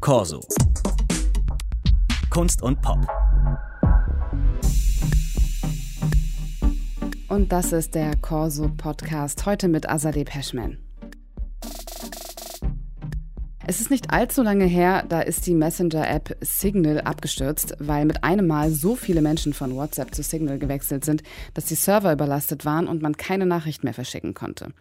Corso. Kunst und Pop. Und das ist der Corso Podcast heute mit Azadeh Peschman. Es ist nicht allzu lange her, da ist die Messenger-App Signal abgestürzt, weil mit einem Mal so viele Menschen von WhatsApp zu Signal gewechselt sind, dass die Server überlastet waren und man keine Nachricht mehr verschicken konnte.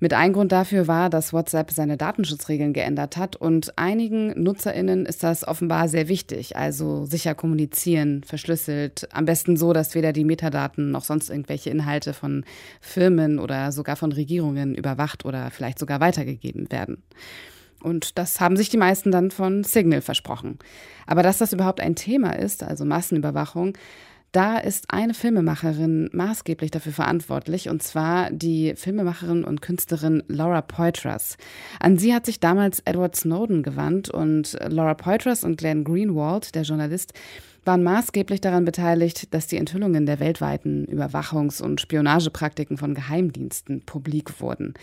Mit ein Grund dafür war, dass WhatsApp seine Datenschutzregeln geändert hat und einigen Nutzerinnen ist das offenbar sehr wichtig, also sicher kommunizieren, verschlüsselt, am besten so, dass weder die Metadaten noch sonst irgendwelche Inhalte von Firmen oder sogar von Regierungen überwacht oder vielleicht sogar weitergegeben werden. Und das haben sich die meisten dann von Signal versprochen. Aber dass das überhaupt ein Thema ist, also Massenüberwachung, da ist eine Filmemacherin maßgeblich dafür verantwortlich, und zwar die Filmemacherin und Künstlerin Laura Poitras. An sie hat sich damals Edward Snowden gewandt und Laura Poitras und Glenn Greenwald, der Journalist, waren maßgeblich daran beteiligt, dass die Enthüllungen der weltweiten Überwachungs- und Spionagepraktiken von Geheimdiensten publik wurden.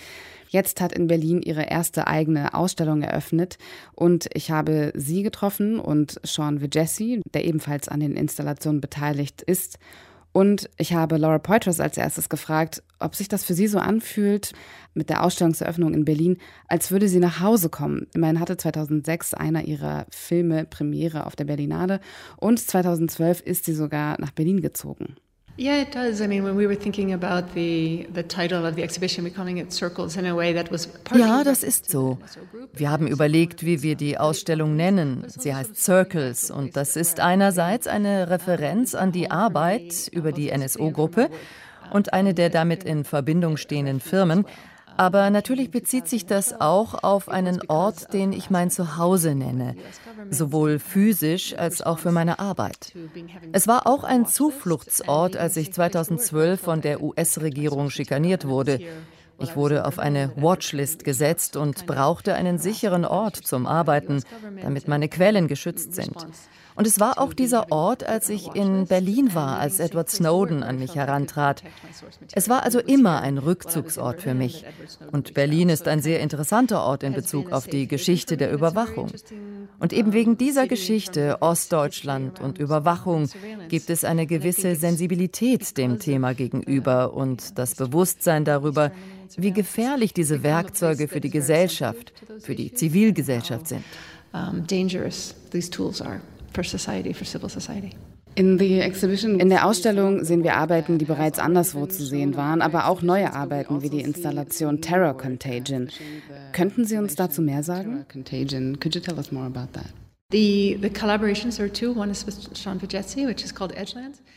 Jetzt hat in Berlin ihre erste eigene Ausstellung eröffnet und ich habe sie getroffen und Sean Vigessi, der ebenfalls an den Installationen beteiligt ist. Und ich habe Laura Poitras als erstes gefragt, ob sich das für sie so anfühlt mit der Ausstellungseröffnung in Berlin, als würde sie nach Hause kommen. Immerhin hatte 2006 einer ihrer Filme Premiere auf der Berlinade und 2012 ist sie sogar nach Berlin gezogen. Yeah, it does. I mean, when we were thinking about the, the title of the exhibition, we're calling it Circles in a way that was Ja, das ist so. Wir haben überlegt, wie wir die Ausstellung nennen. Sie heißt Circles und das ist einerseits eine Referenz an die Arbeit über die NSO-Gruppe und eine der damit in Verbindung stehenden Firmen, aber natürlich bezieht sich das auch auf einen Ort, den ich mein Zuhause nenne, sowohl physisch als auch für meine Arbeit. Es war auch ein Zufluchtsort, als ich 2012 von der US-Regierung schikaniert wurde. Ich wurde auf eine Watchlist gesetzt und brauchte einen sicheren Ort zum Arbeiten, damit meine Quellen geschützt sind. Und es war auch dieser Ort, als ich in Berlin war, als Edward Snowden an mich herantrat. Es war also immer ein Rückzugsort für mich. Und Berlin ist ein sehr interessanter Ort in Bezug auf die Geschichte der Überwachung. Und eben wegen dieser Geschichte, Ostdeutschland und Überwachung, gibt es eine gewisse Sensibilität dem Thema gegenüber und das Bewusstsein darüber, wie gefährlich diese Werkzeuge für die Gesellschaft, für die Zivilgesellschaft sind. Um, dangerous these tools are for society, for civil society. In, in der Ausstellung sehen wir Arbeiten, die bereits anderswo zu sehen waren, aber auch neue Arbeiten wie die Installation Terror Contagion. Könnten Sie uns dazu mehr sagen?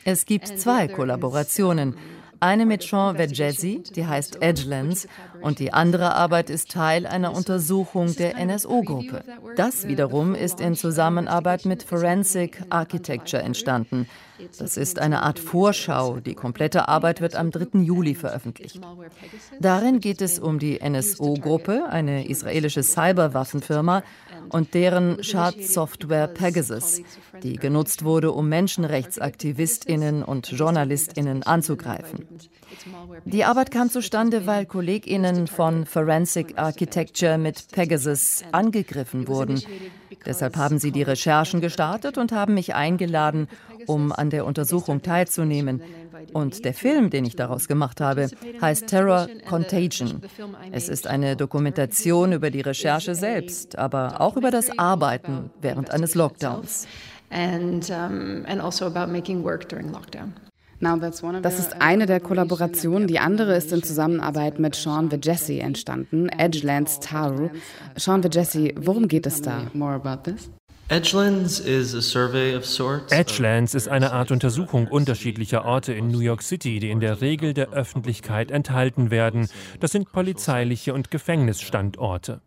Es gibt zwei Kollaborationen. Eine mit Sean Vergesi, die heißt Edgelands, und die andere Arbeit ist Teil einer Untersuchung der NSO-Gruppe. Das wiederum ist in Zusammenarbeit mit Forensic Architecture entstanden. Das ist eine Art Vorschau. Die komplette Arbeit wird am 3. Juli veröffentlicht. Darin geht es um die NSO-Gruppe, eine israelische Cyberwaffenfirma, und deren Schadsoftware Pegasus, die genutzt wurde, um Menschenrechtsaktivistinnen und Journalistinnen anzugreifen. Die Arbeit kam zustande, weil Kolleginnen von Forensic Architecture mit Pegasus angegriffen wurden. Deshalb haben sie die Recherchen gestartet und haben mich eingeladen, um an der Untersuchung teilzunehmen. Und der Film, den ich daraus gemacht habe, heißt Terror Contagion. Es ist eine Dokumentation über die Recherche selbst, aber auch über das Arbeiten während eines Lockdowns. Also das ist eine der Kollaborationen. Die andere ist in Zusammenarbeit mit Sean Vajesi entstanden, Edgelands Taru. Sean Vajesi, worum geht es da? Edgelands ist eine Art Untersuchung unterschiedlicher Orte in New York City, die in der Regel der Öffentlichkeit enthalten werden. Das sind polizeiliche und Gefängnisstandorte.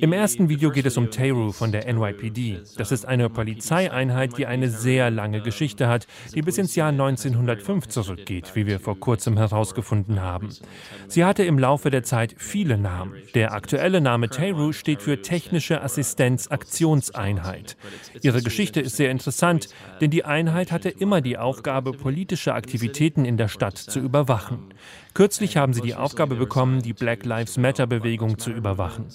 Im ersten Video geht es um Teru von der NYPD. Das ist eine Polizeieinheit, die eine sehr lange Geschichte hat, die bis ins Jahr 1905 zurückgeht, wie wir vor kurzem herausgefunden haben. Sie hatte im Laufe der Zeit viele Namen. Der aktuelle Name Teru steht für Technische Assistenz Aktionseinheit. Ihre Geschichte ist sehr interessant, denn die Einheit hatte immer die Aufgabe, politische Aktivitäten in der Stadt zu überwachen. Kürzlich haben sie die Aufgabe bekommen, die Black Lives Matter-Bewegung zu überwachen.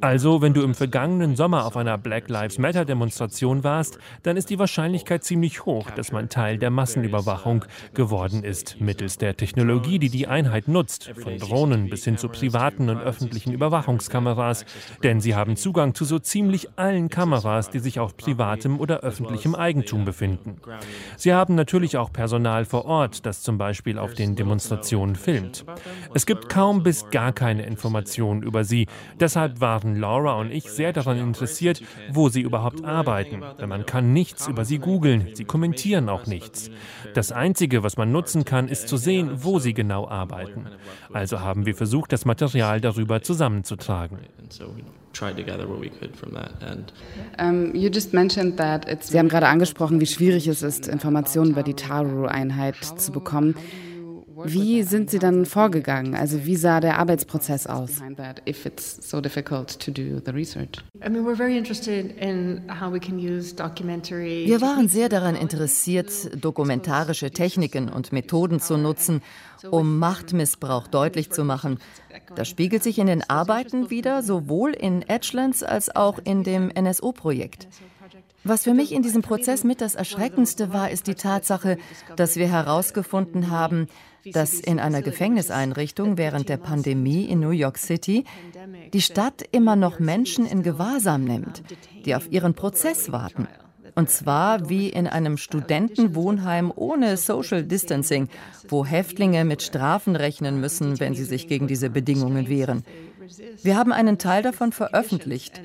Also, wenn du im vergangenen Sommer auf einer Black Lives Matter-Demonstration warst, dann ist die Wahrscheinlichkeit ziemlich hoch, dass man Teil der Massenüberwachung geworden ist, mittels der Technologie, die die Einheit nutzt, von Drohnen bis hin zu privaten und öffentlichen Überwachungskameras, denn sie haben Zugang zu so ziemlich allen Kameras, die sich auf privatem oder öffentlichem Eigentum befinden. Sie haben natürlich auch Personal vor Ort, das zum Beispiel auf den Demonstrationen filmt. Es gibt kaum bis gar keine Informationen über sie. Deshalb waren Laura und ich sehr daran interessiert, wo sie überhaupt arbeiten. Denn man kann nichts über sie googeln, sie kommentieren auch nichts. Das Einzige, was man nutzen kann, ist zu sehen, wo sie genau arbeiten. Also haben wir versucht, das Material darüber zusammenzutragen. Sie haben gerade angesprochen, wie schwierig es ist, Informationen über die Taru-Einheit zu bekommen. Wie sind Sie dann vorgegangen? Also wie sah der Arbeitsprozess aus? Wir waren sehr daran interessiert, dokumentarische Techniken und Methoden zu nutzen, um Machtmissbrauch deutlich zu machen. Das spiegelt sich in den Arbeiten wieder, sowohl in Edgelands als auch in dem NSO-Projekt. Was für mich in diesem Prozess mit das Erschreckendste war, ist die Tatsache, dass wir herausgefunden haben, dass in einer Gefängniseinrichtung während der Pandemie in New York City die Stadt immer noch Menschen in Gewahrsam nimmt, die auf ihren Prozess warten. Und zwar wie in einem Studentenwohnheim ohne Social Distancing, wo Häftlinge mit Strafen rechnen müssen, wenn sie sich gegen diese Bedingungen wehren. Wir haben einen Teil davon veröffentlicht.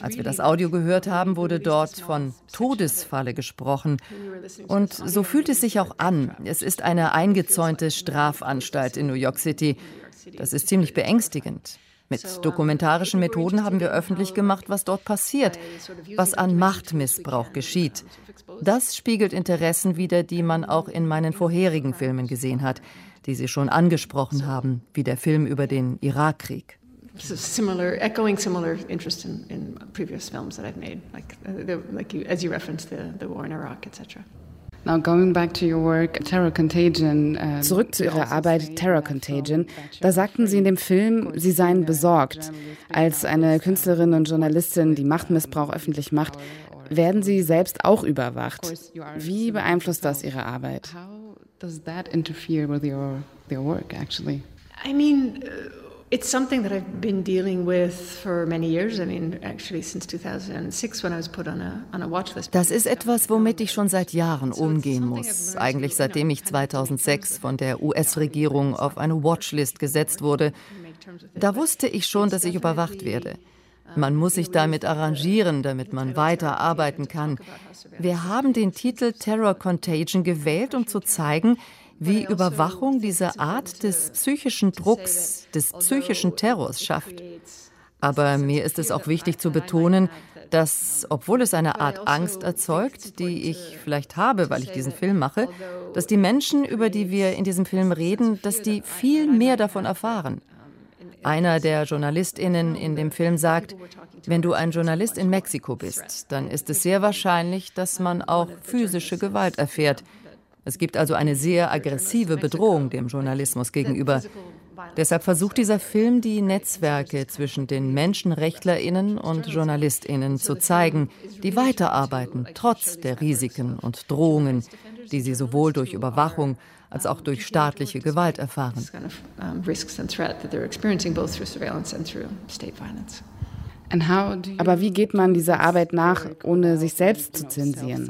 Als wir das Audio gehört haben, wurde dort von Todesfalle gesprochen. Und so fühlt es sich auch an. Es ist eine eingezäunte Strafanstalt in New York City. Das ist ziemlich beängstigend. Mit dokumentarischen Methoden haben wir öffentlich gemacht, was dort passiert, was an Machtmissbrauch geschieht. Das spiegelt Interessen wider, die man auch in meinen vorherigen Filmen gesehen hat, die Sie schon angesprochen haben, wie der Film über den Irakkrieg similar, echoing similar interest in, in previous films that I've made, like, uh, the, like you, as you referenced, the, the war in Iraq, etc. Uh, Zurück zu Ihrer Arbeit Terror Contagion. Da sagten Sie in dem Film, Sie seien besorgt. Als eine Künstlerin und Journalistin, die Machtmissbrauch öffentlich macht, werden Sie selbst auch überwacht. Wie beeinflusst das Ihre Arbeit? How does that interfere with your, your work, actually? I mean, uh, It's something that I've been dealing with for many years. I mean, actually since 2006 when I was put on a, on a watch list. Das ist etwas, womit ich schon seit Jahren umgehen muss. Eigentlich seitdem ich 2006 von der US-Regierung auf eine Watchlist gesetzt wurde. Da wusste ich schon, dass ich überwacht werde. Man muss sich damit arrangieren, damit man weiter arbeiten kann. Wir haben den Titel Terror Contagion gewählt, um zu zeigen, wie Überwachung diese Art des psychischen Drucks, des psychischen Terrors schafft. Aber mir ist es auch wichtig zu betonen, dass, obwohl es eine Art Angst erzeugt, die ich vielleicht habe, weil ich diesen Film mache, dass die Menschen, über die wir in diesem Film reden, dass die viel mehr davon erfahren. Einer der JournalistInnen in dem Film sagt, wenn du ein Journalist in Mexiko bist, dann ist es sehr wahrscheinlich, dass man auch physische Gewalt erfährt, es gibt also eine sehr aggressive Bedrohung dem Journalismus gegenüber. Deshalb versucht dieser Film, die Netzwerke zwischen den Menschenrechtlerinnen und Journalistinnen zu zeigen, die weiterarbeiten, trotz der Risiken und Drohungen, die sie sowohl durch Überwachung als auch durch staatliche Gewalt erfahren. Aber wie geht man dieser Arbeit nach, ohne sich selbst zu zensieren?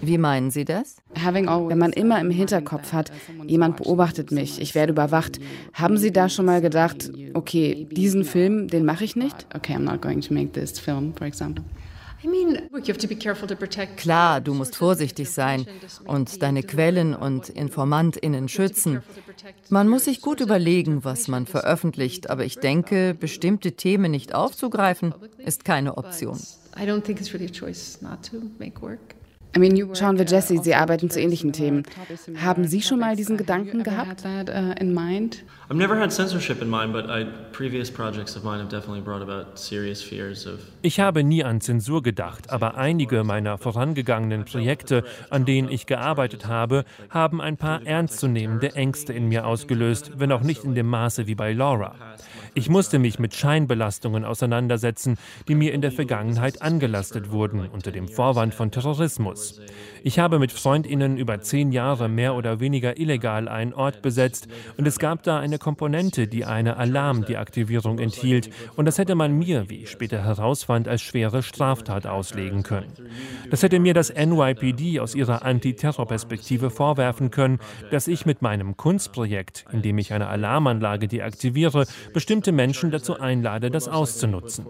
Wie meinen Sie das? Wenn man immer im Hinterkopf hat, jemand beobachtet mich, ich werde überwacht, haben Sie da schon mal gedacht, okay, diesen Film, den mache ich nicht? Okay, I'm not going to make this film, for example. Klar, du musst vorsichtig sein und deine Quellen und Informantinnen schützen. Man muss sich gut überlegen, was man veröffentlicht, aber ich denke, bestimmte Themen nicht aufzugreifen, ist keine Option. Schauen wir Jesse, Sie arbeiten zu ähnlichen Themen. Haben Sie schon mal diesen Gedanken gehabt? I've never had censorship in mind, but I, previous projects of mine have definitely brought about serious fears of. Ich habe nie an Zensur gedacht, aber einige meiner vorangegangenen Projekte, an denen ich gearbeitet habe, haben ein paar ernstzunehmende Ängste in mir ausgelöst, wenn auch nicht in dem Maße wie bei Laura. Ich musste mich mit Scheinbelastungen auseinandersetzen, die mir in der Vergangenheit angelastet wurden, unter dem Vorwand von Terrorismus. Ich habe mit Freundinnen über zehn Jahre mehr oder weniger illegal einen Ort besetzt und es gab da eine Komponente, die eine Alarmdeaktivierung enthielt und das hätte man mir, wie ich später herausfand, als schwere Straftat auslegen können. Das hätte mir das NYPD aus ihrer Antiterrorperspektive vorwerfen können, dass ich mit meinem Kunstprojekt, in dem ich eine Alarmanlage deaktiviere, bestimmte Menschen dazu einlade, das auszunutzen.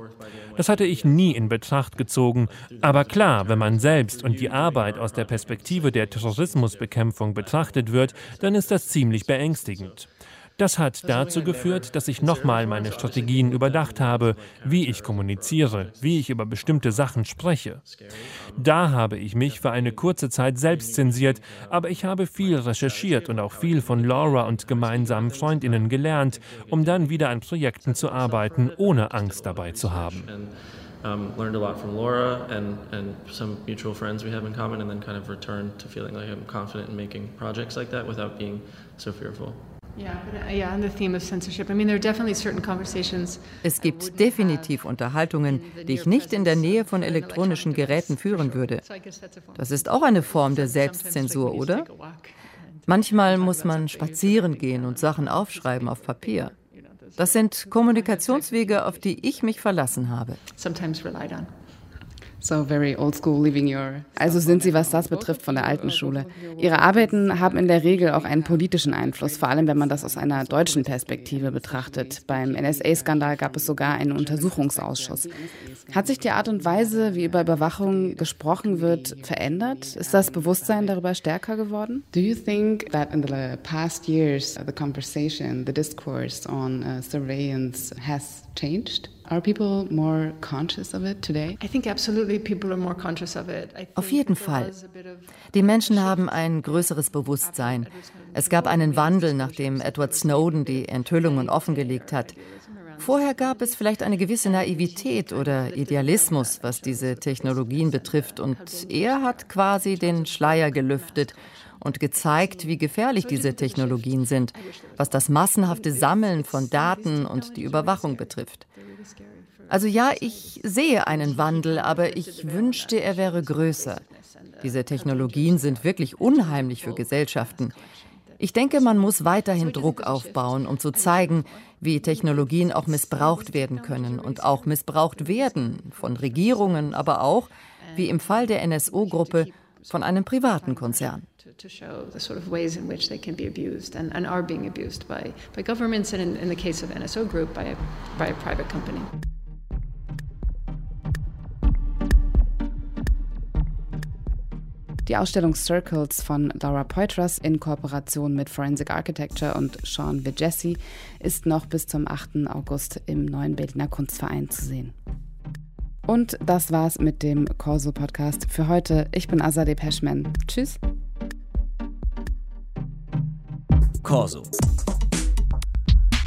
Das hatte ich nie in Betracht gezogen, aber klar, wenn man selbst und die Arbeit aus der Perspektive der Terrorismusbekämpfung betrachtet wird, dann ist das ziemlich beängstigend. Das hat dazu geführt, dass ich nochmal meine Strategien überdacht habe, wie ich kommuniziere, wie ich über bestimmte Sachen spreche. Da habe ich mich für eine kurze Zeit selbst zensiert, aber ich habe viel recherchiert und auch viel von Laura und gemeinsamen Freundinnen gelernt, um dann wieder an Projekten zu arbeiten, ohne Angst dabei zu haben. Um, learned a lot from Laura and, and some mutual friends we have in common, and then kind of returned to feeling like I'm confident in making projects like that without being so fearful. Es gibt definitiv Unterhaltungen, die ich nicht in der Nähe von elektronischen Geräten führen würde. Das ist auch eine Form der Selbstzensur, oder? Manchmal muss man spazieren gehen und Sachen aufschreiben auf Papier. Das sind Kommunikationswege, auf die ich mich verlassen habe. Also sind Sie, was das betrifft, von der alten Schule. Ihre Arbeiten haben in der Regel auch einen politischen Einfluss, vor allem wenn man das aus einer deutschen Perspektive betrachtet. Beim NSA-Skandal gab es sogar einen Untersuchungsausschuss. Hat sich die Art und Weise, wie über Überwachung gesprochen wird, verändert? Ist das Bewusstsein darüber stärker geworden? Do you think that in the past years the conversation, the discourse on uh, surveillance has changed? Are people more conscious of it today? I think absolutely people are more conscious of it. Auf jeden Fall. Die Menschen haben ein größeres Bewusstsein. Es gab einen Wandel, nachdem Edward Snowden die Enthüllungen offengelegt hat. Vorher gab es vielleicht eine gewisse Naivität oder Idealismus, was diese Technologien betrifft, und er hat quasi den Schleier gelüftet und gezeigt, wie gefährlich diese Technologien sind, was das massenhafte Sammeln von Daten und die Überwachung betrifft. Also ja, ich sehe einen Wandel, aber ich wünschte, er wäre größer. Diese Technologien sind wirklich unheimlich für Gesellschaften. Ich denke, man muss weiterhin Druck aufbauen, um zu zeigen, wie Technologien auch missbraucht werden können und auch missbraucht werden von Regierungen, aber auch, wie im Fall der NSO-Gruppe, von einem privaten Konzern. Die Ausstellung Circles von Laura Poitras in Kooperation mit Forensic Architecture und Sean Vigessi ist noch bis zum 8. August im neuen Berliner Kunstverein zu sehen. Und das war's mit dem Corso Podcast für heute. Ich bin Azadeh Peschman. Tschüss. Corso.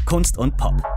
Kunst und Pop.